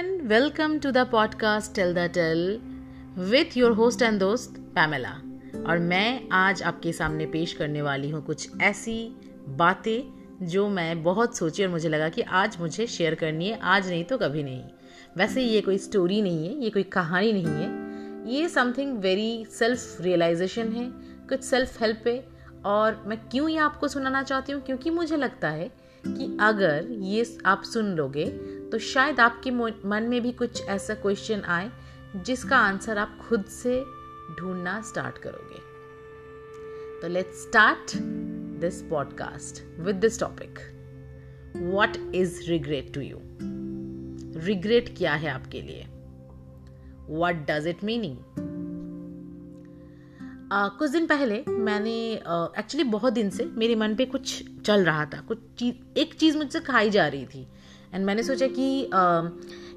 And welcome to the podcast tell the tale with your host and दोस्त Pamela और मैं आज आपके सामने पेश करने वाली हूँ कुछ ऐसी बातें जो मैं बहुत सोची और मुझे लगा कि आज मुझे शेयर करनी है। आज नहीं तो कभी नहीं। वैसे ये कोई स्टोरी नहीं है, ये कोई कहानी नहीं है। ये समथिंग वेरी सेल्फ रियलाइजेशन है, कुछ सेल्फ हेल्प है। और मैं क्यों ये आपको सुनाना चाहती हूँ? क्योंकि मुझे लगता है कि अगर ये आप सुन लोगे तो शायद आपके मन में भी कुछ ऐसा क्वेश्चन आए जिसका आंसर आप खुद से ढूंढना स्टार्ट करोगे। तो let's start this podcast with this topic what is regret to you regret क्या है आपके लिए? वट डज इट मीनिंग कुछ दिन पहले मैंने एक्चुअली uh, बहुत दिन से मेरे मन पे कुछ चल रहा था। कुछ चीज़ एक चीज़ मुझसे खाई जा रही थी। एंड मैंने सोचा कि uh,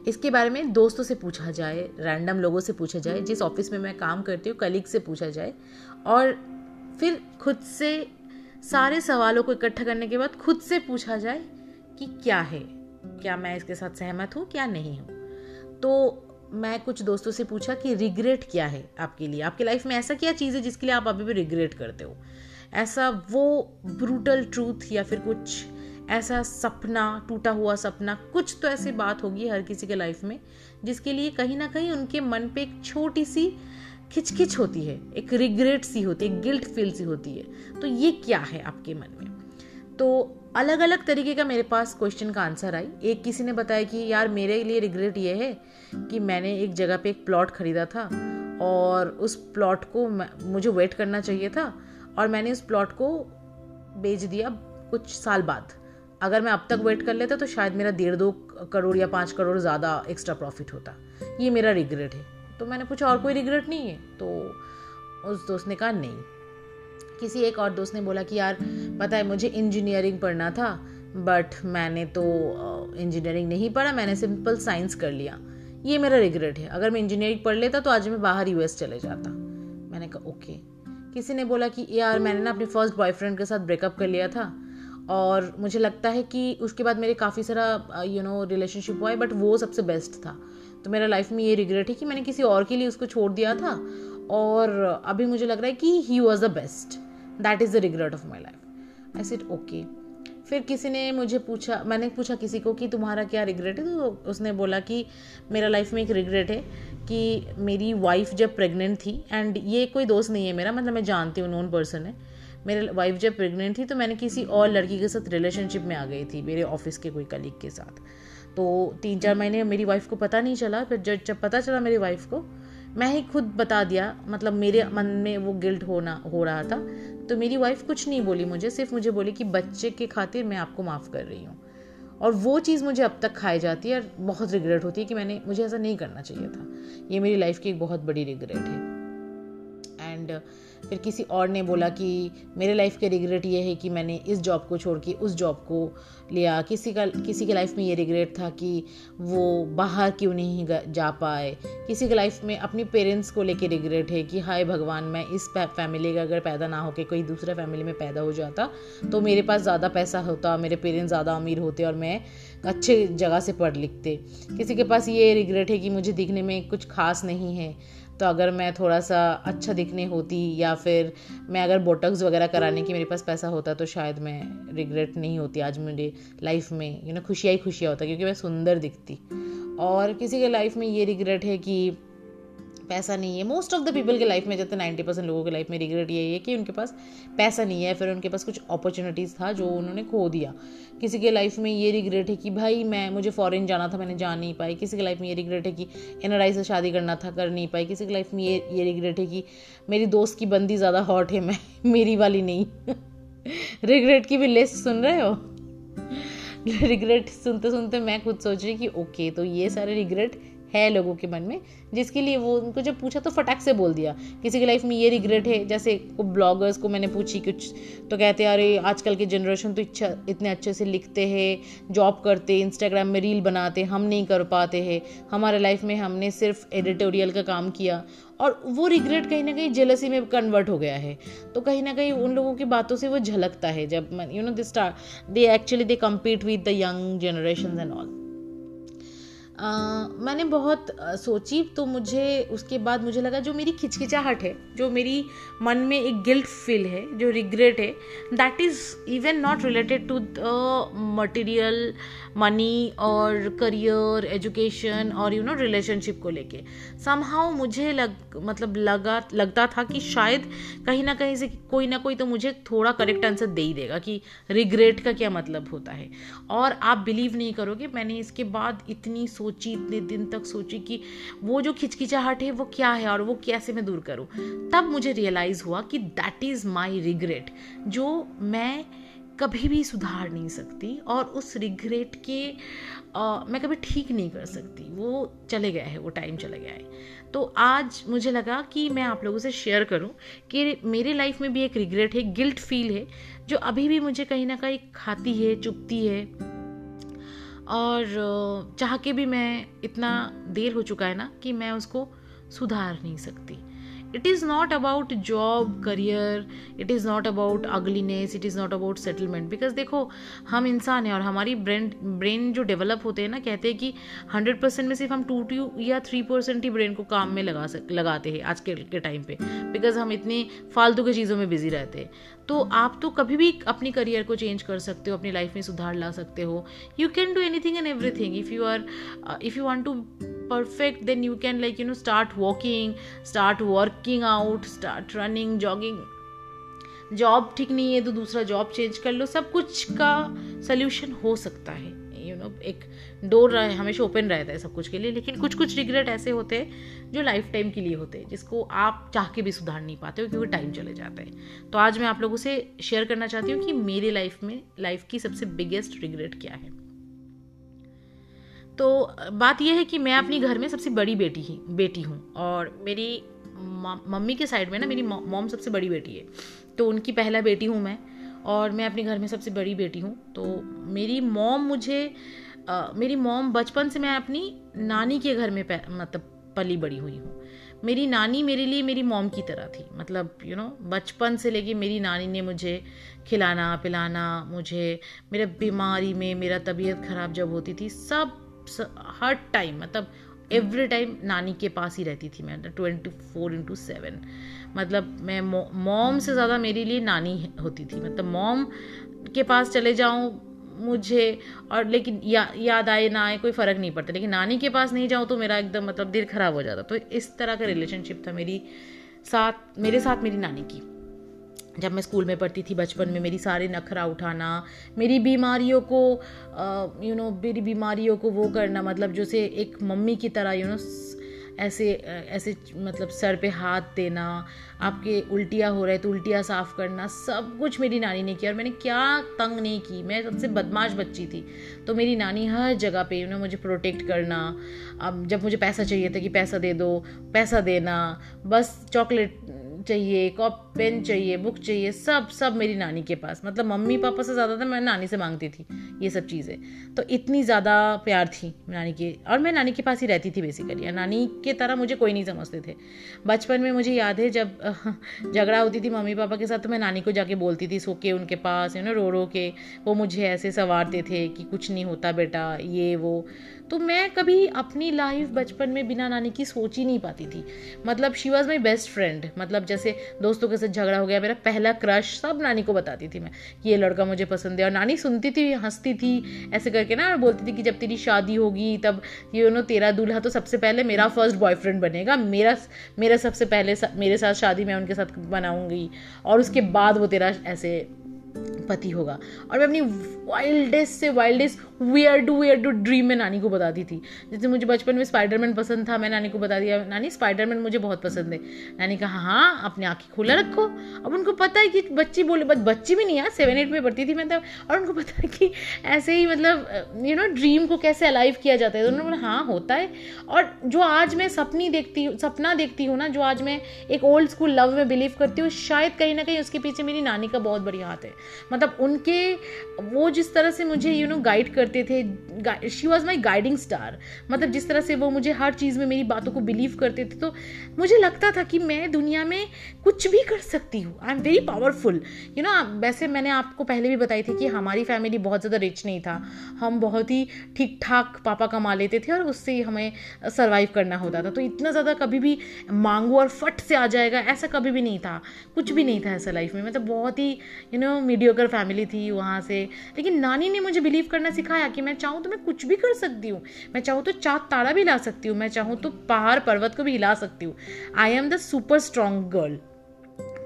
इसके बारे में दोस्तों से पूछा जाए रैंडम लोगों से पूछा जाए जिस ऑफ़िस में मैं काम करती हूँ कलीग से पूछा जाए। और फिर खुद से सारे सवालों को इकट्ठा करने के बाद खुद से पूछा जाए कि क्या है? क्या मैं इसके साथ सहमत हूँ क्या नहीं हूँ? तो मैं कुछ दोस्तों से पूछा कि रिग्रेट क्या है आपके लिए? आपकी लाइफ में ऐसा क्या चीज़ है जिसके लिए आप अभी भी रिग्रेट करते हो? ऐसा वो ब्रूटल ट्रूथ या फिर कुछ ऐसा सपना टूटा हुआ सपना कुछ तो ऐसी बात होगी हर किसी के लाइफ में जिसके लिए कहीं ना कहीं उनके मन पे एक छोटी सी खिचखिच होती है एक रिग्रेट सी होती है गिल्ट फील सी होती है। तो ये क्या है आपके मन में? तो अलग अलग तरीके का मेरे पास क्वेश्चन का आंसर आई। एक किसी ने बताया कि यार मेरे लिए रिग्रेट ये है कि मैंने एक जगह पे एक प्लॉट खरीदा था और उस प्लॉट को मुझे वेट करना चाहिए था और मैंने उस प्लॉट को बेच दिया कुछ साल बाद। अगर मैं अब तक वेट कर लेता तो शायद मेरा डेढ़ दो करोड़ या पाँच करोड़ ज़्यादा एक्स्ट्रा प्रॉफिट होता। ये मेरा रिग्रेट है। तो मैंने पूछा और कोई रिग्रेट नहीं है। तो उस दोस्त ने कहा, नहीं। किसी एक और दोस्त ने बोला कि, यार, पता है मुझे इंजीनियरिंग पढ़ना था बट मैंने तो इंजीनियरिंग नहीं पढ़ा, मैंने सिंपल साइंस कर लिया। ये मेरा रिग्रेट है। अगर मैं इंजीनियरिंग पढ़ लेता तो आज मैं बाहर यूएस चले जाता। मैंने कहा, ओके। किसी ने बोला कि, यार, मैंने ना अपने फ़र्स्ट बॉयफ्रेंड के साथ ब्रेकअप कर लिया था और मुझे लगता है कि उसके बाद मेरे काफ़ी सारा यू नो रिलेशनशिप हुआ है बट वो सबसे बेस्ट था। तो मेरा लाइफ में ये रिग्रेट है कि मैंने किसी और के लिए उसको छोड़ दिया था, और अभी मुझे लग रहा है कि he was the best that is the regret of my life I said okay फिर किसी ने मुझे पूछा, मैंने पूछा किसी को कि तुम्हारा क्या रिग्रेट है? तो उसने बोला कि मेरा लाइफ में एक रिग्रेट है कि मेरी वाइफ जब प्रेग्नेंट थी एंड ये कोई दोस्त नहीं है मेरा मतलब मैं जानती हूँ नोन पर्सन है। मेरे वाइफ जब प्रेग्नेंट थी तो मैंने किसी और लड़की के साथ रिलेशनशिप में आ गई थी, मेरे ऑफ़िस के कोई कलीग के साथ। तो तीन चार महीने मेरी वाइफ को पता नहीं चला, फिर जब जब पता चला मेरी वाइफ को, मैं ही खुद बता दिया मतलब मेरे मन में वो गिल्ट होना, हो रहा था। तो मेरी वाइफ कुछ नहीं बोली मुझे, सिर्फ़ मुझे बोली कि बच्चे के खातिर मैं आपको माफ़ कर रही हूँ। और वो चीज़ मुझे अब तक खाई जाती है और बहुत रिग्रेट होती है कि मैंने, मुझे ऐसा नहीं करना चाहिए था। ये मेरी लाइफ की एक बहुत बड़ी रिग्रेट है। एंड फिर किसी और ने बोला कि मेरे लाइफ के रिग्रेट ये है कि मैंने इस जॉब को छोड़ के उस जॉब को लिया। किसी का, किसी के लाइफ में ये रिग्रेट था कि वो बाहर क्यों नहीं जा पाए। किसी के लाइफ में अपनी पेरेंट्स को लेके रिग्रेट है कि हाय भगवान, मैं इस फैमिली का अगर पैदा ना होके कोई दूसरे फैमिली में पैदा हो जाता तो मेरे पास ज़्यादा पैसा होता, मेरे पेरेंट्स ज़्यादा अमीर होते और मैं अच्छे जगह से पढ़ लिखते। किसी के पास ये रिग्रेट है कि मुझे दिखने में कुछ खास नहीं है। तो अगर मैं थोड़ा सा अच्छा दिखने होती या फिर मैं अगर बोटक्स वगैरह कराने की मेरे पास पैसा होता तो शायद मैं रिग्रेट नहीं होती। आज मेरे लाइफ में यू नो खुशियाँ ही खुशियाँ होता क्योंकि मैं सुंदर दिखती। और किसी के लाइफ में ये रिग्रेट है कि पैसा नहीं है। मोस्ट ऑफ़ द पीपल के लाइफ में जैसे नाइन्टी परसेंट लोगों के लाइफ में रिग्रेट यही है कि उनके पास पैसा नहीं है। फिर उनके पास कुछ अपॉर्चुनिटीज़ था जो उन्होंने खो दिया। किसी के लाइफ में ये रिग्रेट है कि भाई मैं, मुझे फॉरेन जाना था, मैंने जा नहीं पाई। किसी के लाइफ में ये रिग्रेट है कि एन से शादी करना था, कर नहीं पाई। किसी के लाइफ में ये ये रिग्रेट है कि मेरी दोस्त की बंदी ज़्यादा हॉट है, मैं, मेरी वाली नहीं। रिग्रेट की भी लिस्ट सुन रहे हो? रिग्रेट सुनते सुनते मैं खुद सोच रही कि ओके तो ये सारे रिग्रेट है लोगों के मन में, जिसके लिए वो उनको जब पूछा तो फटाक से बोल दिया। किसी की लाइफ में ये रिग्रेट है, जैसे ब्लॉगर्स को मैंने पूछी कुछ तो कहते हैं, अरे, आजकल के जनरेशन तो इच्छा, इतने अच्छे से लिखते हैं जॉब करते इंस्टाग्राम में रील बनाते हम नहीं कर पाते हैं। हमारे लाइफ में हमने सिर्फ़ एडिटोरियल का काम किया। और वो रिग्रेट कहीं ना कहीं जेलसी में कन्वर्ट हो गया है। तो कहीं ना कहीं उन लोगों की बातों से वो झलकता है, जब you know they start they actually they compete with the young generation and all मैंने बहुत सोची तो मुझे उसके बाद मुझे लगा जो मेरी खिचखिचाहट है, जो मेरी मन में एक गिल्ट फील है, जो रिग्रेट है that is even not related to the material money और करियर एजुकेशन और यू नो रिलेशनशिप को लेके। समहाउ मुझे लग मतलब लगा, लगता था कि शायद कहीं ना कहीं से कोई ना कोई तो मुझे थोड़ा करेक्ट आंसर दे ही देगा कि रिग्रेट का क्या मतलब होता है। और आप बिलीव नहीं करोगे, मैंने इसके बाद इतनी सोची इतने दिन तक सोची कि वो जो खिचखिचाहट है वो क्या है और वो कैसे मैं दूर करूँ? तब मुझे रियलाइज़ हुआ कि दैट इज़ माई रिग्रेट जो मैं कभी भी सुधार नहीं सकती और उस रिग्रेट के आ, मैं कभी ठीक नहीं कर सकती। वो चले गया है वो टाइम चले गया है। तो आज मुझे लगा कि मैं आप लोगों से शेयर करूँ कि मेरे लाइफ में भी एक रिग्रेट है गिल्ट फील है जो अभी भी मुझे कहीं ना कहीं खाती है चुपती है। और चाह के भी मैं इतना देर हो चुका है ना कि मैं उसको सुधार नहीं सकती। It is not about job career it is not about ugliness it is not about settlement because देखो, हम इंसान हैं और हमारी ब्रेन ब्रेन जो डेवलप होते हैं ना, कहते हैं कि हंड्रेड परसेंट में सिर्फ़ हम टू टू या थ्री परसेंट ही ब्रेन को काम में लगा सक, लगाते हैं आज के के टाइम पे बिकॉज़ हम इतनी फालतू की चीज़ों में बिज़ी रहते हैं। तो आप तो कभी भी अपनी करियर को चेंज कर सकते हो, अपनी लाइफ में सुधार ला सकते हो। You can do anything and everything if you are if you want to perfect then you can like you know start walking start working out start running jogging job ठीक नहीं है तो दूसरा जॉब चेंज कर लो। सब कुछ का solution हो सकता है। एक डोर हमेशा ओपन रहता है सब कुछ के लिए, लेकिन कुछ कुछ रिग्रेट ऐसे होते हैं जो लाइफ टाइम के लिए होते हैं, जिसको आप चाह के भी सुधार नहीं पाते हो क्योंकि टाइम चले जाता है। तो आज मैं आप लोगों से शेयर करना चाहती हूँ कि मेरे लाइफ में लाइफ की सबसे बिगेस्ट रिग्रेट क्या है। तो बात यह है कि मैं अपनी घर में सबसे बड़ी बेटी ही, बेटी हूँ और मेरी मम्मी के साइड में ना मेरी मॉम सबसे बड़ी बेटी है। तो उनकी पहला बेटी हूँ मैं। और मैं अपने घर में सबसे बड़ी बेटी हूँ। तो मेरी मॉम मुझे आ, मेरी मॉम बचपन से मैं अपनी नानी के घर में मतलब पली बड़ी हुई हूँ। मेरी नानी मेरे लिए मेरी मॉम की तरह थी। मतलब यू नो बचपन से लेके मेरी नानी ने मुझे खिलाना पिलाना मुझे मेरे बीमारी में मेरा तबीयत ख़राब जब होती थी सब, सब हर टाइम मतलब एवरी टाइम नानी के पास ही रहती थी मैं ट्वेंटी फोर इंटू सेवन मतलब मैं मॉम से ज़्यादा मेरे लिए नानी होती थी। मतलब मॉम के पास चले जाऊँ मुझे और लेकिन या, याद आए ना आए कोई फ़र्क नहीं पड़ता। लेकिन नानी के पास नहीं जाऊँ तो मेरा एकदम मतलब दिल ख़राब हो जाता। तो इस तरह का रिलेशनशिप था मेरी साथ मेरे साथ मेरी नानी की। जब मैं स्कूल में पढ़ती थी बचपन में, मेरी सारे नखरा उठाना, मेरी बीमारियों को यू नो मेरी बीमारियों को वो करना मतलब जैसे एक मम्मी की तरह यू नो ऐसे ऐसे मतलब सर पे हाथ देना, आपके उल्टियाँ हो रहे तो उल्टियाँ साफ़ करना, सब कुछ मेरी नानी ने किया और मैंने क्या तंग नहीं की। मैं सबसे बदमाश बच्ची थी तो मेरी नानी हर जगह पे उन्हें मुझे प्रोटेक्ट करना। अब जब मुझे पैसा चाहिए था कि पैसा दे दो, पैसा देना, बस चॉकलेट चाहिए कॉप पेन चाहिए बुक चाहिए, सब सब मेरी नानी के पास। मतलब मम्मी पापा से ज़्यादा था मैं नानी से मांगती थी, ये सब चीज़ें। तो इतनी ज़्यादा प्यार थी नानी के, और मैं नानी के पास ही रहती थी बेसिकली नानी के तरह मुझे कोई नहीं समझते थे। बचपन में मुझे याद है जब, झगड़ा होती थी मम्मी पापा के साथ तो मैं नानी को जाके बोलती थी, सो के उनके पास यू नो रो रो के। वो मुझे ऐसे संवारते थे कि कुछ नहीं होता बेटा, ये, वो। तो मैं कभी अपनी लाइफ बचपन में बिना नानी की सोच ही नहीं पाती थी। मतलब she was my best friend मतलब जैसे दोस्तों के साथ झगड़ा हो गया, मेरा पहला क्रश सब नानी को बताती थी मैं कि ये लड़का मुझे पसंद है। और नानी सुनती थी, हंसती थी, ऐसे करके ना, बोलती थी कि जब तेरी शादी होगी, तब यू नो तेरा दूल्हा तो सबसे पहले मेरा फ़र्स्ट बॉयफ्रेंड बनेगा। मेरा मेरा सबसे पहले मेरे साथ शादी मैं उनके साथ बनाऊँगी। और उसके बाद वो तेरा ऐसे पति होगा। और मैं अपनी वाइल्डेस्ट से wildest where to where to dream में नानी को बताती थी। जैसे मुझे बचपन में स्पाइडरमैन पसंद था, मैं नानी को बता दिया नानी स्पाइडरमैन मुझे बहुत पसंद है। नानी कहा हाँ अपनी आँखें खुला रखो। अब उनको पता है कि बच्ची बोले बस बच्ची भी नहीं यार सेवन एट में पढ़ती थी मैं तब। और उनको पता है कि ऐसे ही मतलब यू नो ड्रीम को कैसे अलाइव किया जाता है। तो उन्होंने बोला हाँ होता है। और जो आज मैं सपनी देखती हूँ, सपना देखती हूँ ना, जो आज मैं एक ओल्ड स्कूल लव में बिलीव करती हूँ, शायद कहीं ना कहीं उसके पीछे मेरी नानी का बहुत बड़ी हाथ है। मतलब उनके, वो जिस तरह से मुझे यू नो गाइड करते थे she was my guiding star मतलब जिस तरह से वो मुझे हर चीज़ में मेरी बातों को बिलीव करते थे तो मुझे लगता था कि मैं दुनिया में कुछ भी कर सकती हूँ। I am very powerful you know वैसे मैंने आपको पहले भी बताई थी कि हमारी फैमिली बहुत ज़्यादा रिच नहीं था। हम बहुत ही ठीक ठाक पापा कमा लेते थे और उससे हमें सर्वाइव करना होता था। तो इतना ज़्यादा कभी भी मांगू और फट से आ जाएगा ऐसा कभी भी नहीं था। कुछ भी नहीं था ऐसा लाइफ में। मतलब बहुत ही यू नो मीडियोकर फैमिली थी वहाँ से। लेकिन नानी ने मुझे बिलीव करना सिखाया कि मैं चाहूँ तो मैं कुछ भी कर सकती हूँ। मैं चाहूँ तो चाँद तारा भी ला सकती हूँ। मैं चाहूँ तो पहाड़ पर्वत को भी हिला सकती हूँ। I am the super strong girl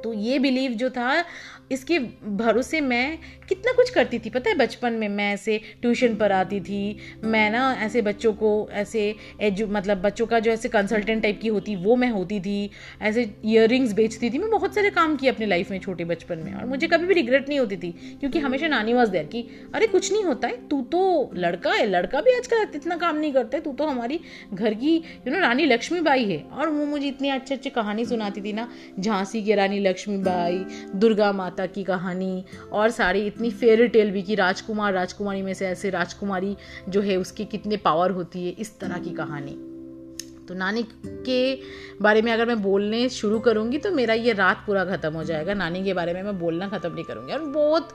तो ये बिलीव जो था, इसके भरोसे मैं कितना कुछ करती थी। पता है बचपन में मैं ऐसे ट्यूशन पर आती थी। मैं ना ऐसे बच्चों को ऐसे एजु मतलब बच्चों का जो ऐसे कंसल्टेंट टाइप की होती, वो मैं होती थी। ऐसे इयर बेचती थी। मैं बहुत सारे काम किए अपनी लाइफ में छोटे बचपन में। और मुझे कभी भी रिग्रेट नहीं होती थी, क्योंकि हमेशा नानी वाज देर की, अरे कुछ नहीं होता है, तू तो लड़का है, लड़का भी आजकल इतना काम नहीं करता है, तू तो हमारी घर की यू नो रानी लक्ष्मीबाई है। और वो मुझे इतनी अच्छी अच्छी कहानी सुनाती थी ना, झांसी की रानी लक्ष्मीबाई दुर्गा माता माता की कहानी। और सारी इतनी फेयर टेल भी कि राजकुमार, राजकुमारी में से ऐसे राजकुमारी जो है, उसकी कितने पावर होती है, इस तरह की कहानी। तो नानी के बारे में अगर मैं बोलने शुरू करूँगी तो मेरा ये रात पूरा ख़त्म हो जाएगा। नानी के बारे में मैं बोलना ख़त्म नहीं करूँगी। और बहुत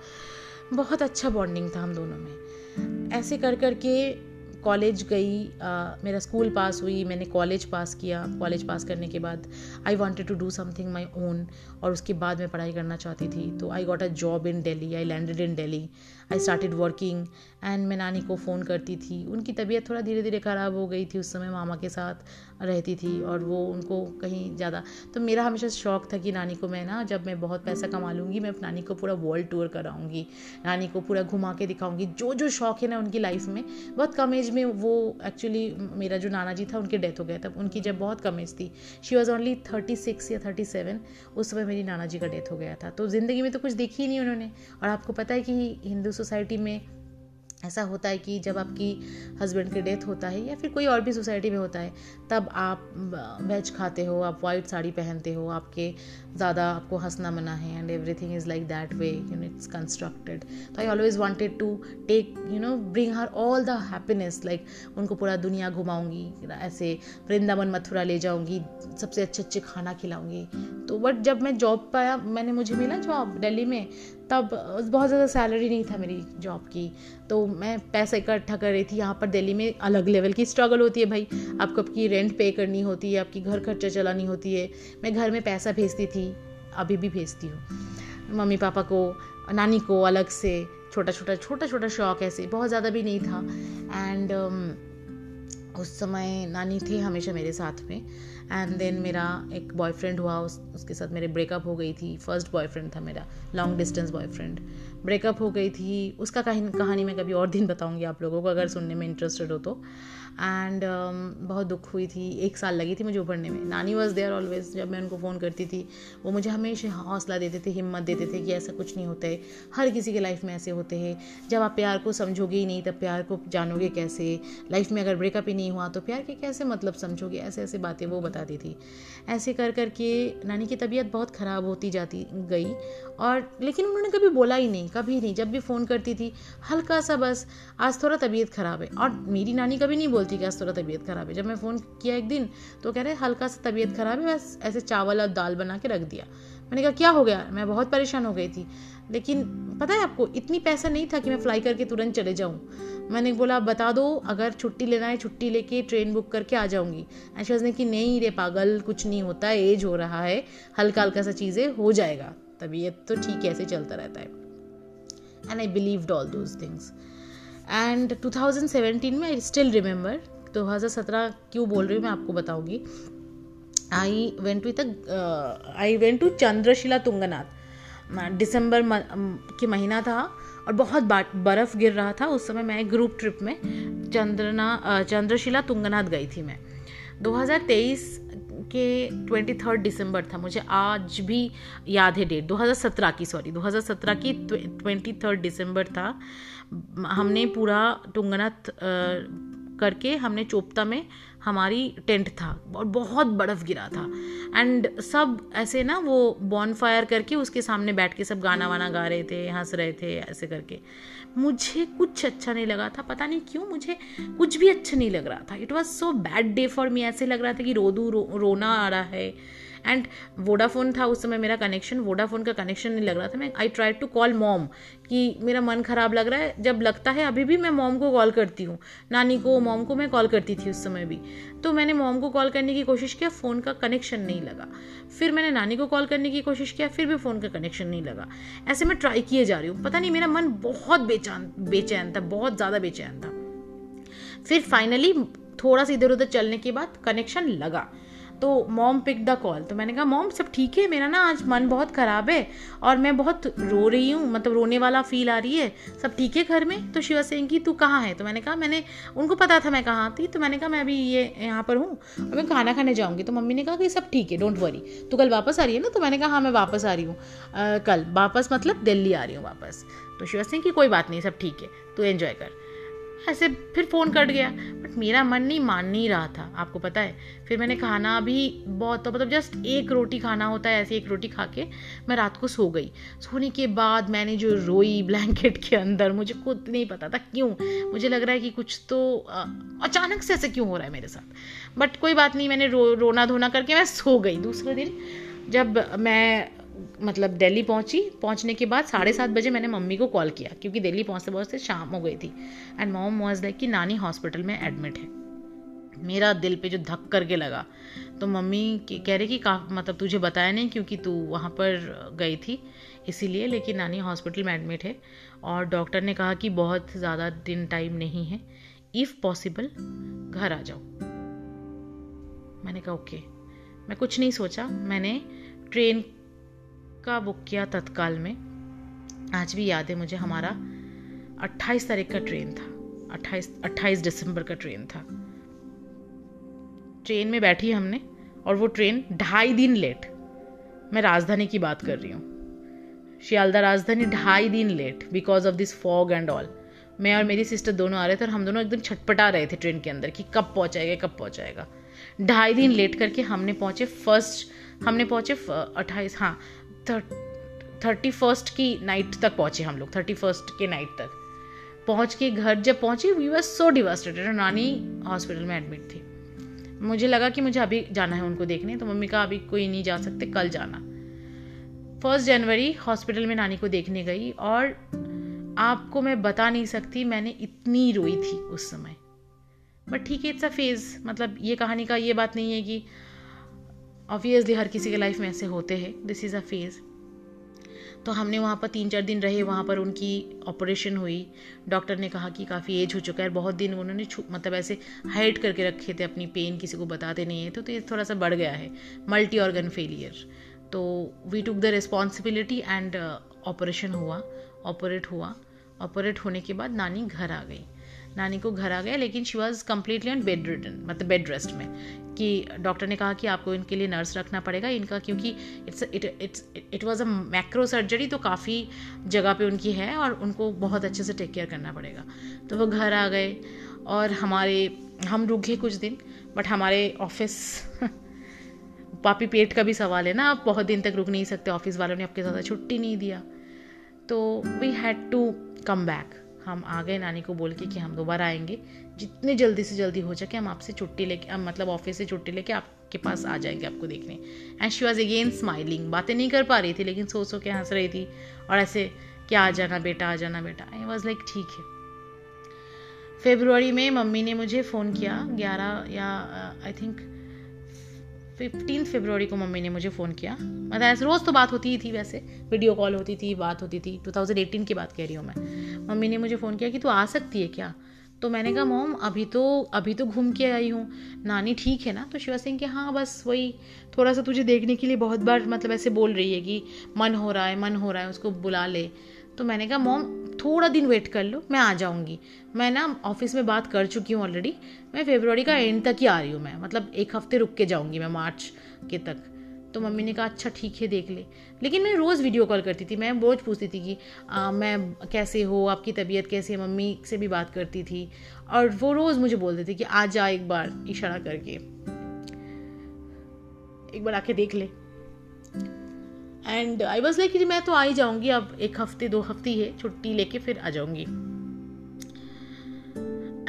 बहुत अच्छा बॉन्डिंग था हम दोनों में। ऐसे कर कर के कॉलेज गई आ, मेरा स्कूल पास हुई मैंने कॉलेज पास किया। कॉलेज पास करने के बाद I wanted to do something my own और उसके बाद मैं पढ़ाई करना चाहती थी। तो I got a job in Delhi I landed in Delhi I started working and मैं नानी को फ़ोन करती थी। उनकी तबीयत थोड़ा धीरे धीरे ख़राब हो गई थी उस समय मामा के साथ। रहती थी और वो उनको कहीं ज़्यादा तो मेरा हमेशा शौक था कि नानी को मैं ना, जब मैं बहुत पैसा कमा लूँगी, मैं नानी को पूरा वर्ल्ड टूर कराऊँगी, नानी को पूरा घुमा के दिखाऊँगी, जो जो शौक है ना उनकी लाइफ में, बहुत कम एज में वो एक्चुअली मेरा जो नाना जी था, उनकी डेथ हो गया था, उनकी जब बहुत कम एज थी she was only thirty six या थर्टी सेवन उस समय मेरी नाना जी का डेथ हो गया था तो ज़िंदगी में तो कुछ देखी ही नहीं उन्होंने, और आपको पता है कि हिंदू सोसाइटी में ऐसा होता है कि जब आपकी हस्बैंड की डेथ होता है या फिर कोई और भी सोसाइटी में होता है, तब आप वेज खाते हो, आप वाइट साड़ी पहनते हो, आपके ज़्यादा आपको हंसना मना है and everything is like that way you know it's constructed तो I always wanted to take you know bring her all the happiness like उनको पूरा दुनिया घुमाऊँगी, ऐसे वृंदावन मथुरा ले जाऊँगी, सबसे अच्छे अच्छे खाना खिलाऊँगी. तो बट जब मैं जॉब पाया, मैंने मुझे मिला जॉब दिल्ली में तब बहुत ज़्यादा सैलरी नहीं था मेरी जॉब की। तो मैं पैसा इकट्ठा कर रही थी यहाँ पर दिल्ली में अलग लेवल की स्ट्रगल होती है भाई। आपको आपकी रेंट पे करनी होती है आपकी घर खर्चा चलानी होती है। मैं घर में पैसा भेजती थी अभी भी भेजती हूँ। मम्मी पापा को नानी को अलग से छोटा छोटा छोटा छोटा शौक ऐसे बहुत ज़्यादा भी नहीं था। एंड um, उस समय नानी थी हमेशा मेरे साथ में। एंड देन मेरा एक बॉयफ्रेंड हुआ उस उसके साथ मेरे ब्रेकअप हो गई थी। फ़र्स्ट बॉयफ्रेंड था मेरा लॉन्ग डिस्टेंस बॉयफ्रेंड ब्रेकअप हो गई थी। उसका कहानी मैं कभी और दिन बताऊँगी आप लोगों को अगर सुनने में इंटरेस्टेड हो तो। एंड um, बहुत दुख हुई थी। एक साल लगी थी मुझे उभरने में। नानी वॉज़ देयर ऑलवेज जब मैं उनको फ़ोन करती थी। वो मुझे हमेशा हौसला देते थे हिम्मत देते थे कि ऐसा कुछ नहीं होता। है हर किसी के लाइफ में ऐसे होते हैं। जब आप प्यार को समझोगे ही नहीं तब प्यार को जानोगे कैसे? लाइफ में अगर ब्रेकअप ही नहीं हुआ तो प्यार के कैसे मतलब समझोगे? ऐसे ऐसे बातें वो बताती थी। ऐसे कर कर के नानी की तबीयत बहुत ख़राब होती जाती गई। और लेकिन उन्होंने कभी बोला ही नहीं कभी नहीं। जब भी फ़ोन करती थी हल्का सा बस आज थोड़ा तबीयत ख़राब है। और मेरी नानी कभी नहीं बोलती कि आज थोड़ा तबीयत ख़राब है। जब मैं फ़ोन किया एक दिन तो कह रहे, हल्का सा तबीयत ख़राब है, बस ऐसे चावल और दाल बना के रख दिया। मैंने कहा, क्या हो गया? मैं बहुत परेशान हो गई थी। लेकिन पता है आपको, इतनी पैसा नहीं था कि मैं फ्लाई करके तुरंत चले जाऊँ। मैंने बोला, बता दो, अगर छुट्टी लेना है, छुट्टी लेके ट्रेन बुक करके आ जाऊँगी। ऐशा ने कि, नहीं रे पागल, कुछ नहीं होता एज हो रहा है हल्का हल्का सा चीज़ें हो जाएगा। तबीयत तो ठीक ऐसे चलता रहता है। And I believed all those things and 2017 में आई स्टिल रिमेंबर 2017 क्यों बोल रही हूँ मैं आपको बताऊँगी। I went to I went to Chandrashila Tungnath दिसंबर के महीना था और बहुत बर्फ़ गिर रहा था। उस समय मैं ग्रुप ट्रिप में चंद्रना चंद्रशिला तुंगनाथ गई थी मैं। 2023 के ट्वेंटी थर्ड दिसंबर था, मुझे आज भी याद है डेट 2017 की सॉरी 2017 की ट्वेंटी थर्ड दिसंबर था। हमने पूरा टुंगनाथ करके हमने चोपता में हमारी टेंट था और बहुत बर्फ़ गिरा था। एंड सब ऐसे ना वो बॉन फायर करके उसके सामने बैठ के सब गाना वाना गा रहे थे, हंस रहे थे, ऐसे करके। मुझे कुछ अच्छा नहीं लगा था पता नहीं क्यों मुझे कुछ भी अच्छा नहीं लग रहा था। It was so bad day for me ऐसे लग रहा था कि रो दू रो, रोना आ रहा है। एंड वोडाफोन था उस समय मेरा कनेक्शन वोडाफोन का कनेक्शन नहीं लग रहा था. मैं I try to call mom कि मेरा मन ख़राब लग रहा है. जब लगता है, अभी भी मैं मॉम को कॉल करती हूँ. नानी को मॉम को मैं कॉल करती थी उस समय भी. तो मैंने मॉम को कॉल करने की कोशिश किया. फ़ोन का कनेक्शन नहीं लगा. फिर मैंने नानी को कॉल करने की कोशिश किया. फिर भी फ़ोन का कनेक्शन नहीं लगा. ऐसे मैं ट्राई किए जा रही हूँ. पता नहीं, मेरा मन बहुत बेचैन बेचैन था. बहुत ज़्यादा बेचैन था. फिर फाइनली थोड़ा सा इधर उधर चलने के बाद कनेक्शन लगा. तो मॉम पिक द कॉल तो मैंने कहा मॉम सब ठीक है? मेरा ना आज मन बहुत ख़राब है और मैं बहुत रो रही हूँ मतलब रोने वाला फील आ रही है। सब ठीक है घर में? तो शिवा सिंह की, तू कहाँ है? तो मैंने कहा, मैंने, उनको पता था मैं कहाँ थी तो मैंने कहा, मैं अभी ये, यहाँ पर हूँ और मैं खाना खाने जाऊँगी। तो मम्मी ने कहा कि, सब ठीक है डोंट वरी तो कल वापस आ रही है ना? तो मैंने कहा हाँ मैं वापस आ रही हूँ कल। वापस मतलब दिल्ली आ रही हूँ वापस। तो शिवा सिंह की, कोई बात नहीं, सब ठीक है, तू एन्जॉय कर। ऐसे फिर फ़ोन कट गया। बट मेरा मन नहीं, मान नहीं रहा था। आपको पता है? फिर मैंने खाना भी बहुत तो मतलब जस्ट एक रोटी खाना होता है, ऐसे एक रोटी खा के मैं रात को सो गई। सोने के बाद मैंने जो रोई ब्लैंकेट के अंदर, मुझे खुद नहीं पता था क्यों। मुझे लग रहा है कि कुछ तो अचानक से ऐसे क्यों हो रहा है मेरे साथ। बट कोई बात नहीं, मैंने रो, रोना धोना करके मैं सो गई। दूसरे दिन जब मैं मतलब दिल्ली पहुँची। पहुँचने के बाद साढ़े सात बजे मैंने मम्मी को कॉल किया, क्योंकि दिल्ली पहुँचते पहुँचते शाम हो गई थी। एंड मॉम वॉज़ लाइक कि नानी हॉस्पिटल में एडमिट है। मेरा दिल पे जो धक करके लगा। तो मम्मी कह रही कि का मतलब तुझे बताया नहीं क्योंकि तू वहाँ पर गई थी, इसीलिए, लेकिन नानी हॉस्पिटल में एडमिट है। और डॉक्टर ने कहा कि बहुत ज़्यादा दिन टाइम नहीं है। इफ़ पॉसिबल घर आ जाओ। मैंने कहा ओके okay. मैं कुछ नहीं सोचा। मैंने ट्रेन का बुक किया तत्काल में। आज भी याद है मुझे, हमारा 28 तारीख का ट्रेन था। 28 28 दिसंबर का ट्रेन था। ट्रेन में बैठी हमने और वो ट्रेन ढाई दिन लेट मैं राजधानी की बात कर रही हूँ। शियालदा राजधानी ढाई दिन late because of this fog and all मैं और मेरी सिस्टर दोनों आ रहे थे और हम दोनों एकदम छटपटा रहे थे ट्रेन के अंदर कि कब पहुँचाएगा कब पहुँचाएगा। ढाई दिन लेट करके हमने पहुँचे फ़र्स्ट हमने पहुँचे अट्ठाईस हाँ थर्टी फ़र्स्ट की नाइट तक पहुँचे हम लोग, थर्टी फ़र्स्ट के नाइट तक। पहुँच के घर जब पहुँचे वी वर सो डिवास्टेटेड और नानी हॉस्पिटल में एडमिट थी। मुझे लगा कि मुझे अभी जाना है उनको देखने तो मम्मी का अभी कोई नहीं जा सकते, कल जाना। फ़र्स्ट जनवरी हॉस्पिटल में नानी को देखने गई, और आपको मैं बता नहीं सकती, मैंने इतनी रोई थी उस समय। बट ठीक है इट्स अ फ़ेज़ मतलब ये कहानी का ये बात नहीं है कि ऑब्वियसली हर किसी के लाइफ में ऐसे होते हैं। दिस इज़ अ फ़ेज़ तो हमने वहाँ पर तीन चार दिन रहे वहाँ पर उनकी ऑपरेशन हुई। डॉक्टर ने कहा कि काफ़ी एज हो चुका है बहुत दिन उन्होंने मतलब ऐसे हाइड करके रखे थे अपनी पेन किसी को बताते नहीं है। तो, तो ये थोड़ा सा बढ़ गया है। मल्टी ऑर्गन फेलियर तो we took the responsibility and operation हुआ ऑपरेट हुआ। ऑपरेट होने के बाद नानी घर आ गई। नानी को घर आ गया लेकिन she was completely on bed return मतलब बेड रेस्ट में। कि डॉक्टर ने कहा कि आपको इनके लिए नर्स रखना पड़ेगा, इनका, क्योंकि it's it it's it was a macro surgery तो काफ़ी जगह पे उनकी है और उनको बहुत अच्छे से टेक केयर करना पड़ेगा। तो वो घर आ गए और हमारे, हम रुक गए कुछ दिन बट हमारे ऑफ़िस पापी पेट का भी सवाल है ना, आप बहुत दिन तक रुक नहीं सकते ऑफ़िस वालों ने आपके ज़्यादा छुट्टी नहीं दिया। तो we had to come back हम आ गए नानी को बोल के कि हम दोबारा आएँगे। जितने जल्दी से जल्दी हो सके हम आपसे छुट्टी लेके मतलब ऑफ़िस से छुट्टी लेके आपके पास आ जाएँगे आपको देखने। And she was again smiling बातें नहीं कर पा रही थी, लेकिन सो सो के हंस रही थी और ऐसे क्या आ जाना बेटा, आ जाना बेटा। आई वॉज़ लाइक ठीक है। फेब्रुवरी में मम्मी ने मुझे फ़ोन किया, ग्यारह या आई थिंक फिफ्टीन फेब्रुवरी को मम्मी ने मुझे फ़ोन किया। मतलब ऐसे रोज़ तो बात होती ही थी वैसे वीडियो कॉल होती थी, बात होती थी। 2018 की बात कह रही हूँ मैं। मम्मी ने मुझे फ़ोन किया कि तू आ सकती है क्या? तो मैंने कहा, मोम, अभी तो अभी तो घूम के आई हूँ। नानी ठीक है ना? तो शिवा सिंह के हाँ बस वही, थोड़ा सा तुझे देखने के लिए बहुत बार मतलब ऐसे बोल रही है कि मन हो रहा है, मन हो रहा है, उसको बुला ले। तो मैंने कहा, मोम थोड़ा दिन वेट कर लो मैं आ जाऊँगी। मैं ना ऑफ़िस में बात कर चुकी हूँ ऑलरेडी मैं फेब्रुवरी का एंड तक ही आ रही हूँ मैं। मतलब एक हफ़्ते रुक के जाऊँगी मैं मार्च के तक। तो मम्मी ने कहा अच्छा ठीक है देख ले। लेकिन मैं रोज़ वीडियो कॉल करती थी। मैं रोज़ पूछती थी कि आ, मैं कैसे हो? आपकी तबीयत कैसी है? मम्मी से भी बात करती थी। और वो रोज़ मुझे बोलते थे कि आ जा एक बार इशारा करके। एक बार आके देख ले। एंड आई वॉज़ लाइक मैं तो आ ही जाऊँगी अब एक हफ़्ते दो हफ़्ते है छुट्टी लेके फिर आ जाऊँगी.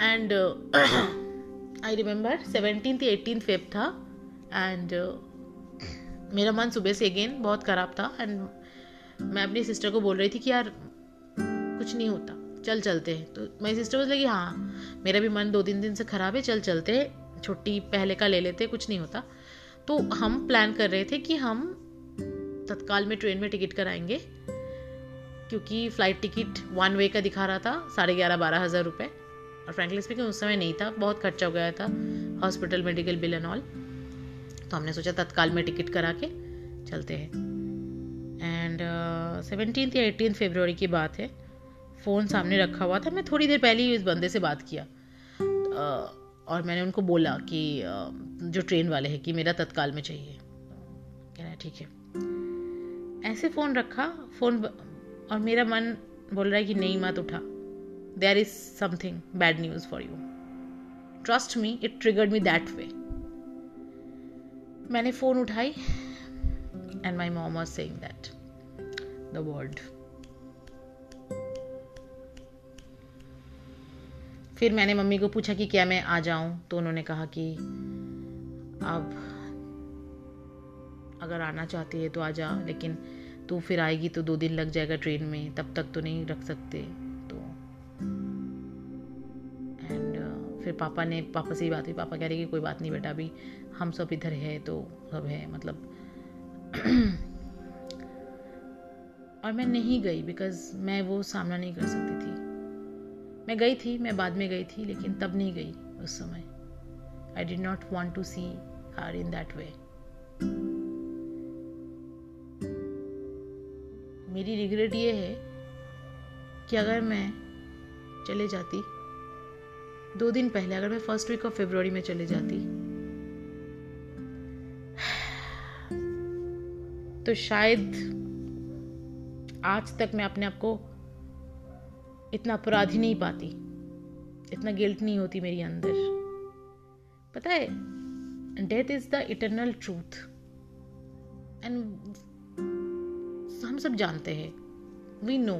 And I remember seventeen eighteen Feb था एंड uh, मेरा मन सुबह से अगेन बहुत ख़राब था एंड मैं अपनी सिस्टर को बोल रही थी कि यार कुछ नहीं होता चल चलते हैं। तो मेरी सिस्टर बोल लगी हाँ मेरा भी मन दो तीन दिन से ख़राब है चल चलते हैं छुट्टी पहले का ले लेते कुछ नहीं होता। तो हम प्लान कर रहे थे कि हम तत्काल में ट्रेन में टिकट कराएँगे क्योंकि फ़्लाइट टिकट वन वे का दिखा रहा था साढ़े ग्यारह बारह हज़ार रुपये और फ्रेंकली स्पीकिंग उस समय नहीं था बहुत खर्चा हो गया था hospital medical bill and all तो हमने सोचा तत्काल में टिकट करा के चलते हैं। एंड सेवनटीन या एटीन फेब्रवरी की बात है। फ़ोन सामने रखा हुआ था मैं थोड़ी देर पहले ही इस बंदे से बात किया। Uh, और मैंने उनको बोला कि uh, जो ट्रेन वाले हैं कि मेरा तत्काल में चाहिए। कह रहा ठीक है। ऐसे फ़ोन रखा, फ़ोन और मेरा मन बोल रहा है कि नहीं, मत उठा। There is something bad news for you trust me it triggered me that way मैंने फ़ोन उठाई and my mom was saying that the word फिर मैंने मम्मी को पूछा कि क्या मैं आ जाऊँ? तो उन्होंने कहा कि, अब अगर आना चाहती है तो आ जा, लेकिन तू फिर आएगी तो दो दिन लग जाएगा ट्रेन में, तब तक तो नहीं रख सकते तो। एंड फिर पापा ने, पापा से ही बात हुई, पापा कह रहे कि कोई बात नहीं बेटा, अभी हम सब इधर है तो सब है मतलब। और मैं नहीं गई बिकॉज़ मैं वो सामना नहीं कर सकती थी। मैं गई थी, मैं बाद में गई थी, लेकिन तब नहीं गई उस समय। I did not want to see her in that way मेरी रिग्रेट ये है कि अगर मैं चले जाती, दो दिन पहले अगर मैं फ़र्स्ट वीक ऑफ़ फेब्रुवरी में चले जाती तो शायद आज तक मैं अपने आप को इतना अपराधी नहीं पाती, इतना गिल्ट नहीं होती मेरी अंदर। पता है death is the eternal truth and हम सब जानते हैं। We know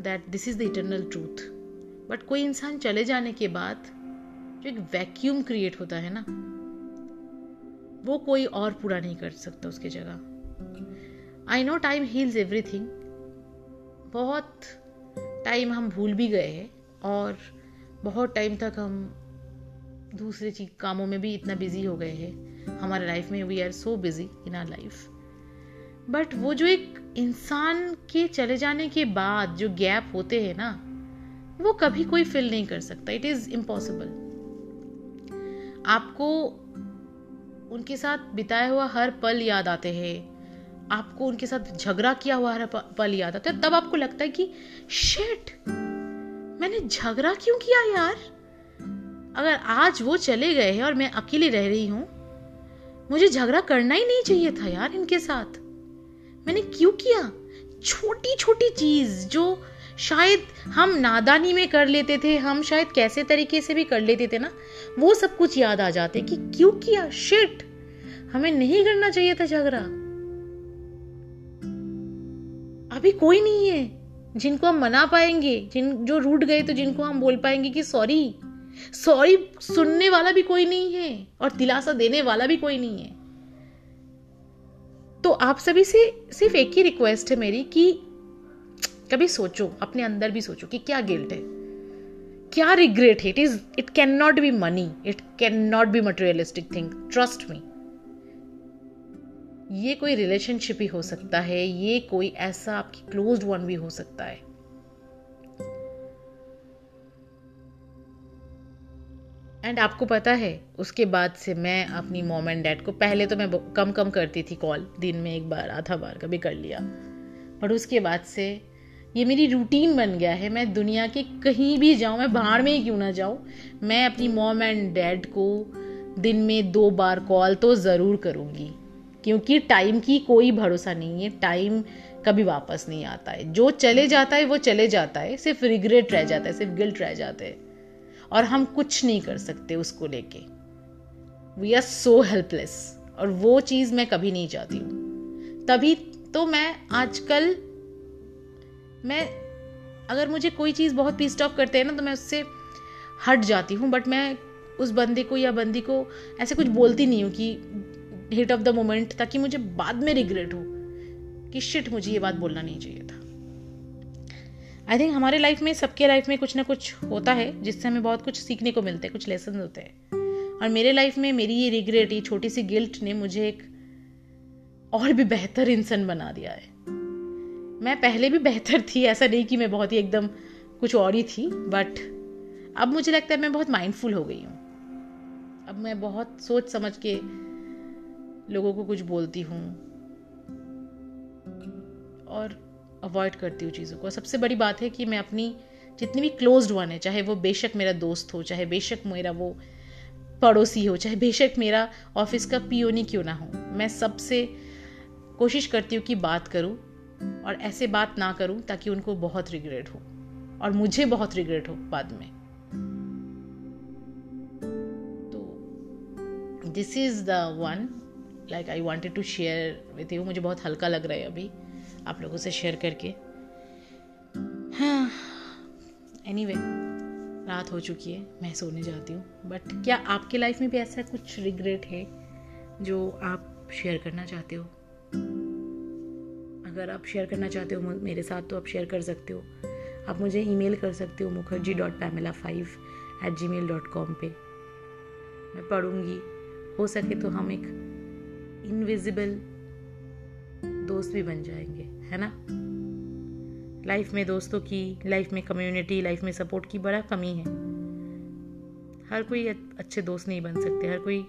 that this is the eternal truth but कोई इंसान चले जाने के बाद जो एक वैक्यूम क्रिएट होता है ना, वो कोई और पूरा नहीं कर सकता उसकी जगह। I know time heals everything बहुत टाइम हम भूल भी गए हैं और बहुत टाइम तक हम दूसरे चीज़, कामों में भी इतना बिज़ी हो गए हैं। हमारे लाइफ में we are so busy in our life but वो जो एक इंसान के चले जाने के बाद जो गैप होते हैं ना, वो कभी कोई फिल नहीं कर सकता। इट इज़ इम्पॉसिबल आपको उनके साथ बिताया हुआ हर पल याद आते हैं। आपको उनके साथ झगड़ा किया हुआ हर पल याद आता है। तब आपको लगता है कि शेट मैंने झगड़ा क्यों किया यार? अगर आज वो चले गए हैं और मैं अकेली रह रही हूँ, मुझे झगड़ा करना ही नहीं चाहिए था यार इनके साथ। मैंने क्यों किया? छोटी छोटी चीज़ जो शायद हम नादानी में कर लेते थे, हम शायद कैसे तरीके से भी कर लेते थे ना, वो सब कुछ याद आ जाते कि क्यों किया? शिट! हमें नहीं करना चाहिए था झगड़ा। अभी कोई नहीं है जिनको हम मना पाएँगे, जिन जो रूट गए तो जिनको हम बोल पाएँगे कि सॉरी। सॉरी सुनने वाला भी कोई नहीं है और दिलासा देने वाला भी कोई नहीं है। तो आप सभी से सिर्फ़ एक ही रिक्वेस्ट है मेरी कि कभी सोचो, अपने अंदर भी सोचो कि क्या गिल्ट है। क्या रिग्रेट है? It is it can not be money it can not be materialistic thing trust me ये कोई रिलेशनशिप ही हो सकता है, ये कोई ऐसा आपकी क्लोज्ड वन भी हो सकता है। एंड आपको पता है, उसके बाद से मैं अपनी मॉम एंड डैड को, पहले तो मैं कम कम करती थी कॉल दिन में एक बार, आधा बार, कभी कर लिया। बट उसके बाद से ये मेरी रूटीन बन गया है, मैं दुनिया के कहीं भी जाऊँ, मैं बाहर में ही क्यों ना जाऊँ, मैं अपनी मॉम एंड डैड को दिन में दो बार कॉल तो ज़रूर करूँगी। क्योंकि टाइम की कोई भरोसा नहीं है टाइम कभी वापस नहीं आता है। जो चले जाता है, वो चले जाता है, सिर्फ़ रिग्रेट रह जाता है, सिर्फ़ गिल्ट रह जाते हैं। और हम कुछ नहीं कर सकते उसको लेके। वी आर सो हेल्पलेस और वो चीज़ मैं कभी नहीं चाहती हूँ। तभी तो मैं आजकल, मैं, अगर मुझे कोई चीज़ बहुत पीस ऑफ़ करते हैं ना तो मैं उससे हट जाती हूँ बट मैं उस बंदे को या बंदी को ऐसे कुछ बोलती नहीं हूँ कि हिट ऑफ़ द मोमेंट ताकि मुझे बाद में रिग्रेट हो कि शिट मुझे ये बात बोलना नहीं चाहिए था। आई थिंक हमारे लाइफ में, सबके लाइफ में कुछ ना कुछ होता है, जिससे हमें बहुत कुछ सीखने को मिलता है, कुछ लेसन होते हैं। और मेरे लाइफ में मेरी ये रिग्रेट ये छोटी सी गिल्ट ने मुझे एक और भी बेहतर इंसान बना दिया है। मैं पहले भी बेहतर थी, ऐसा नहीं कि मैं बहुत ही एकदम कुछ और ही थी बट अब मुझे लगता है मैं बहुत माइंडफुल हो गई हूँ। अब मैं बहुत सोच समझ के लोगों को कुछ बोलती हूँ। और अवॉइड करती हूँ चीज़ों को। सबसे बड़ी बात है कि मैं अपनी जितनी भी क्लोज्ड वन है, चाहे वो बेशक मेरा दोस्त हो, चाहे बेशक मेरा वो पड़ोसी हो, चाहे बेशक मेरा ऑफ़िस का पियोनी क्यों ना हो, मैं सबसे कोशिश करती हूँ कि बात करूँ और ऐसे बात ना करूँ ताकि उनको बहुत रिग्रेट हो और मुझे बहुत रिग्रेट हो बाद में। तो this is the one like I wanted to share with you मुझे बहुत हल्का लग रहा है अभी। आप लोगों से शेयर करके। हाँ एनी anyway, रात हो चुकी है मैं सोने जाती हूँ। बट क्या आपके लाइफ में भी ऐसा कुछ रिग्रेट है जो आप शेयर करना चाहते हो? अगर आप शेयर करना चाहते हो मेरे साथ तो आप शेयर कर सकते हो। आप मुझे ईमेल कर सकते हो Mukherjee dot Pamila five eight gmail dot com पर मैं पढ़ूँगी। हो सके तो हम एक इनविजिबल दोस्त भी बन जाएँगे, है ना? लाइफ में दोस्तों की लाइफ में कम्युनिटी लाइफ में सपोर्ट की बड़ा कमी है। हर कोई अच्छे दोस्त नहीं बन सकते, हर कोई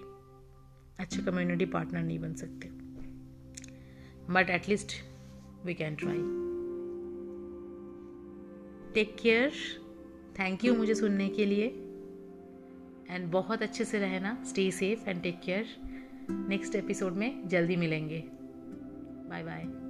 अच्छे कम्युनिटी पार्टनर नहीं बन सकते। But atleast we can try take care thank you मुझे सुनने के लिए। एंड बहुत अच्छे से रहना stay safe and take care next episode में जल्दी मिलेंगे। Bye bye.